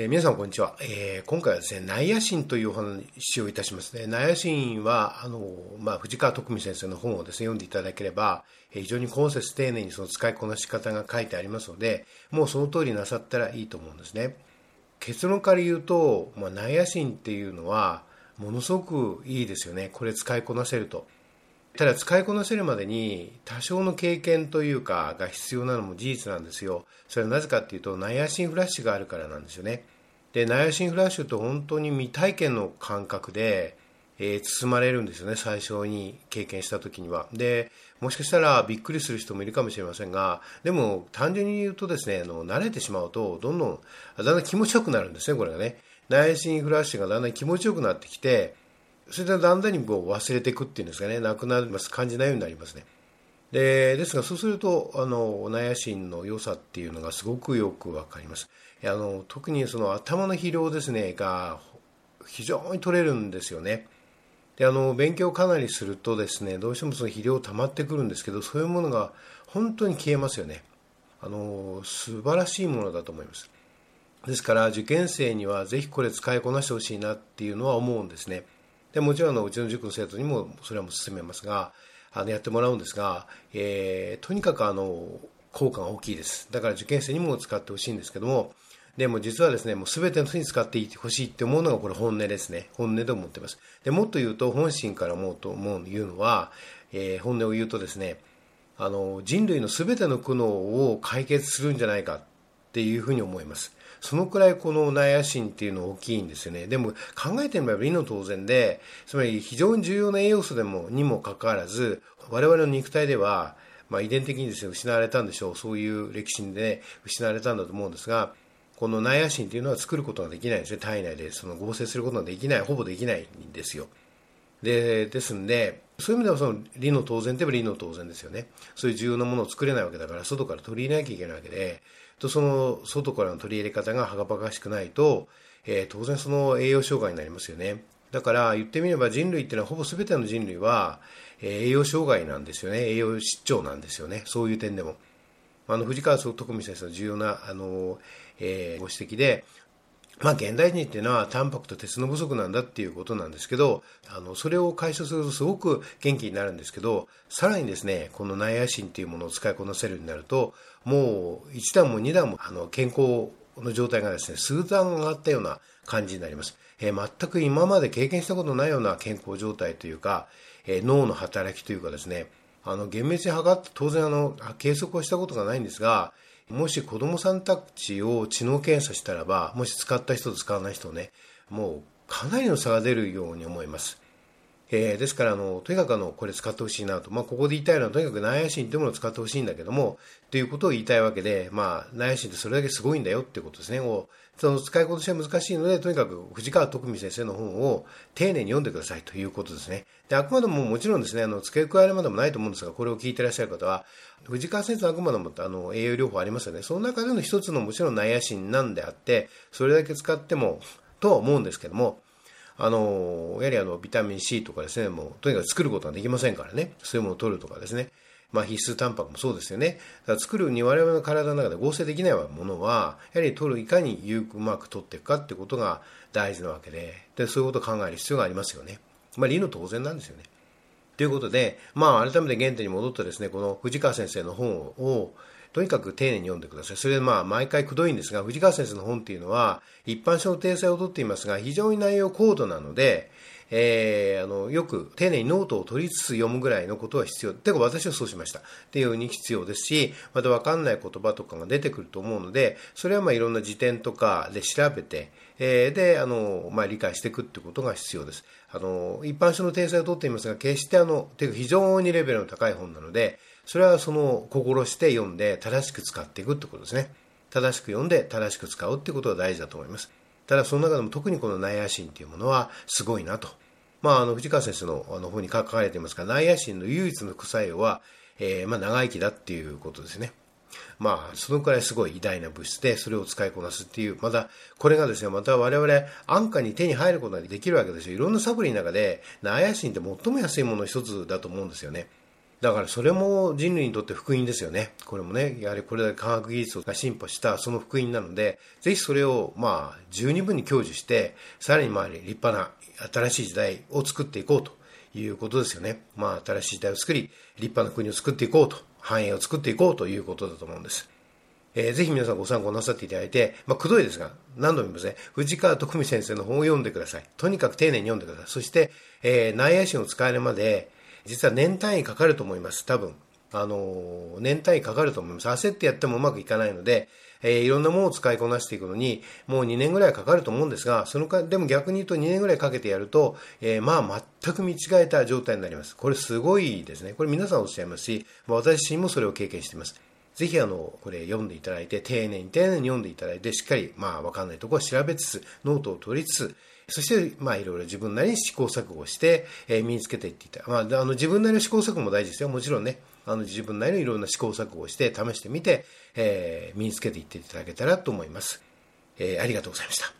えー、皆さんこんにちは、えー、今回はですね、ナイアシンというお話をいたしますね。ナイアシンは、あの、まあ、藤川徳美先生の本をですね、読んでいただければ、え、非常に今節丁寧にその使いこなし方が書いてありますので、もうその通りなさったらいいと思うんですね。結論から言うと、まあ、ナイアシンっていうのは、ものすごくいいですよね。これ使いこなせると。ただ使いこなせるまでに多少の経験というかが必要なのも事実なんですよ。それはなぜかっていうとナイアシンフラッシュがあるからなんですよね。で、ナイアシンフラッシュって本当に未体験の感覚で、えー、包まれるんですよね、最初に経験した時には。で、もしかしたらびっくりする人もいるかもしれませんが、でも単純に言うとですね、あの慣れてしまうと、どんどん、だんだん気持ちよくなるんですね、これがね。ナイアシンフラッシュがだんだん気持ちよくなってきて、それでだんだんにこう忘れていくっていうんですかね、なくなります、感じないようになりますね。でですが、そうすると、あの、ナヤシンの良さっていうのがすごくよくわかります。あの、特にその頭の疲労ですね、が非常に取れるんですよね。で、あの、勉強かなりするとですね、どうしてもその疲労溜まってくるんですけど、そういうものが本当に消えますよね。あの、素晴らしいものだと思います。ですから、受験生にはぜひこれ使いこなしてほしいなっていうのは思うんですね。でもちろんあのうちの塾の生徒にもそれはも勧めますがあのやってもらうんですが、えー、とにかくあの効果が大きいですだから受験生にも使ってほしいんですけどもでも実はですね、もう全ての人に使っていってほしいって思うのがこれ本音ですね。本音で思ってます。で、もっと言うと本心から思うと思う、言うのは、えー、本音を言うとですね、あの、人類の全ての苦悩を解決するんじゃないかていうふうに思います。そのくらいこのナヤシンっていうのは大きいんですよね。でも考えてみれば理の当然で、つまり非常に重要な栄養素でも、にもかかわらず、我々の肉体では、まあ遺伝的にですね、失われたんでしょう。そういう歴史で、ね、失われたんだと思うんですが、このナヤシンっていうのは作ることができないんですね。体内でその合成することができない、ほぼできないんですよ。で、ですんで、そういう意味ではその理の当然といえば理の当然ですよね。そういう重要なものを作れないわけだから、外から取り入れなきゃいけないわけで、とその外からの取り入れ方がはがばかしくないと、えー、当然その栄養障害になりますよね。だから言ってみれば人類っていうのはほぼ全ての人類は、えー、栄養障害なんですよね。栄養失調なんですよね。そういう点でも。あの藤川徳美先生の重要なあの、えー、ご指摘で、まあ、現代人っていうのはタンパクと鉄の不足なんだっていうことなんですけど、あの、それを解消するとすごく元気になるんですけど、さらにですね、このナイアシンっていうものを使いこなせるようになると、もう1段も2段もあの健康の状態がですね、数段上がったような感じになります。えー、全く今まで経験したことないような健康状態というか、えー、脳の働きというかですね、あの、厳密に測って当然あの、計測をしたことがないんですが、もし子供さんたちを知能検査したらば、もし使った人と使わない人ね、もうかなりの差が出るように思います。えー、ですからあの、とにかくあの、これ使ってほしいなと。まあ、ここで言いたいのは、とにかくナイアシンというものを使ってほしいんだけども、ということを言いたいわけで、まあ、ナイアシンってそれだけすごいんだよっていうことですね。をその使いことしては難しいので、とにかく藤川徳美先生の本を丁寧に読んでくださいということですね。で、あくまでももちろんですね、あの、付け加えるまでもないと思うんですが、これを聞いていらっしゃる方は、藤川先生はあくまでもあの栄養療法ありますよね。その中での一つのもちろんナイアシンなんであって、それだけ使っても、とは思うんですけども、あの、やはりあの、ビタミン C とかですね、もう、とにかく作ることができませんからね。そういうものを取るとかですね。まあ、必須タンパクもそうですよね。だから作るに我々の体の中で合成できないものは、やはり取る、いかに有うまく取っていくかってことが大事なわけで、で、そういうことを考える必要がありますよね。まあ、理の当然なんですよね。ということで、まあ、改めて原点に戻ってですね、この藤川先生の本を、とにかく丁寧に読んでください。それでまあ、毎回くどいんですが、藤川先生の本っていうのは、一般書の体裁をとっていますが、非常に内容高度なので、えー、あの、よく丁寧にノートを取りつつ読むぐらいのことは必要。てか私はそうしました。っていうように必要ですし、またわかんない言葉とかが出てくると思うので、それはまあいろんな辞典とかで調べて、えー、で、あの、まあ理解していくってことが必要です。あの、一般書の体裁を取っていますが、決してあの、ていうか非常にレベルの高い本なので、それはその心して読んで正しく使っていくってことですね。正しく読んで正しく使うってことが大事だと思います。ただその中でも特にこのナイアシンというものはすごいなと。まあ、あの、藤川先生のあの方に書かれていますが、ナイアシンの唯一の副作用は、えー、まあ、長生きだっていうことですね。まあ、そのくらいすごい偉大な物質で、それを使いこなすっていう、また、これがですね、また我々、安価に手に入ることができるわけですよ。いろんなサプリの中で、ナイアシンって最も安いもの一つだと思うんですよね。だからそれも人類にとって福音ですよね。これもね、やはりこれだけ科学技術が進歩したその福音なので、ぜひそれをまあ十二分に享受して、さらにまあ立派な新しい時代を作っていこうということですよね。まあ新しい時代を作り、立派な国を作っていこうと、繁栄を作っていこうということだと思うんです。えー、ぜひ皆さんご参考なさっていただいて、まあ、くどいですが、何度も言いますね、藤川徳美先生の本を読んでください。とにかく丁寧に読んでください。そして、えー、内野心を使えるまで、実は年単位かかると思います、多分。あの、年単位かかると思います。焦ってやってもうまくいかないので、えー、いろんなものを使いこなしていくのに、もう2年ぐらいかかると思うんですが、そのか、でも逆に言うと2年ぐらいかけてやると、えー、まあ全く見違えた状態になります。これすごいですね。これ皆さんおっしゃいますし、私自身もそれを経験しています。ぜひあの、これ読んでいただいて、丁寧に丁寧に読んでいただいて、しっかり、まあ、わかんないところを調べつつ、ノートを取りつつ、そして、まあ、いろいろ自分なりに試行錯誤して、えー、身につけていっていた。まあ、あの、自分なりの試行錯誤も大事ですよ。もちろんね。あの、自分なりのいろんな試行錯誤をして、試してみて、えー、身につけていっていただけたらと思います。えー、ありがとうございました。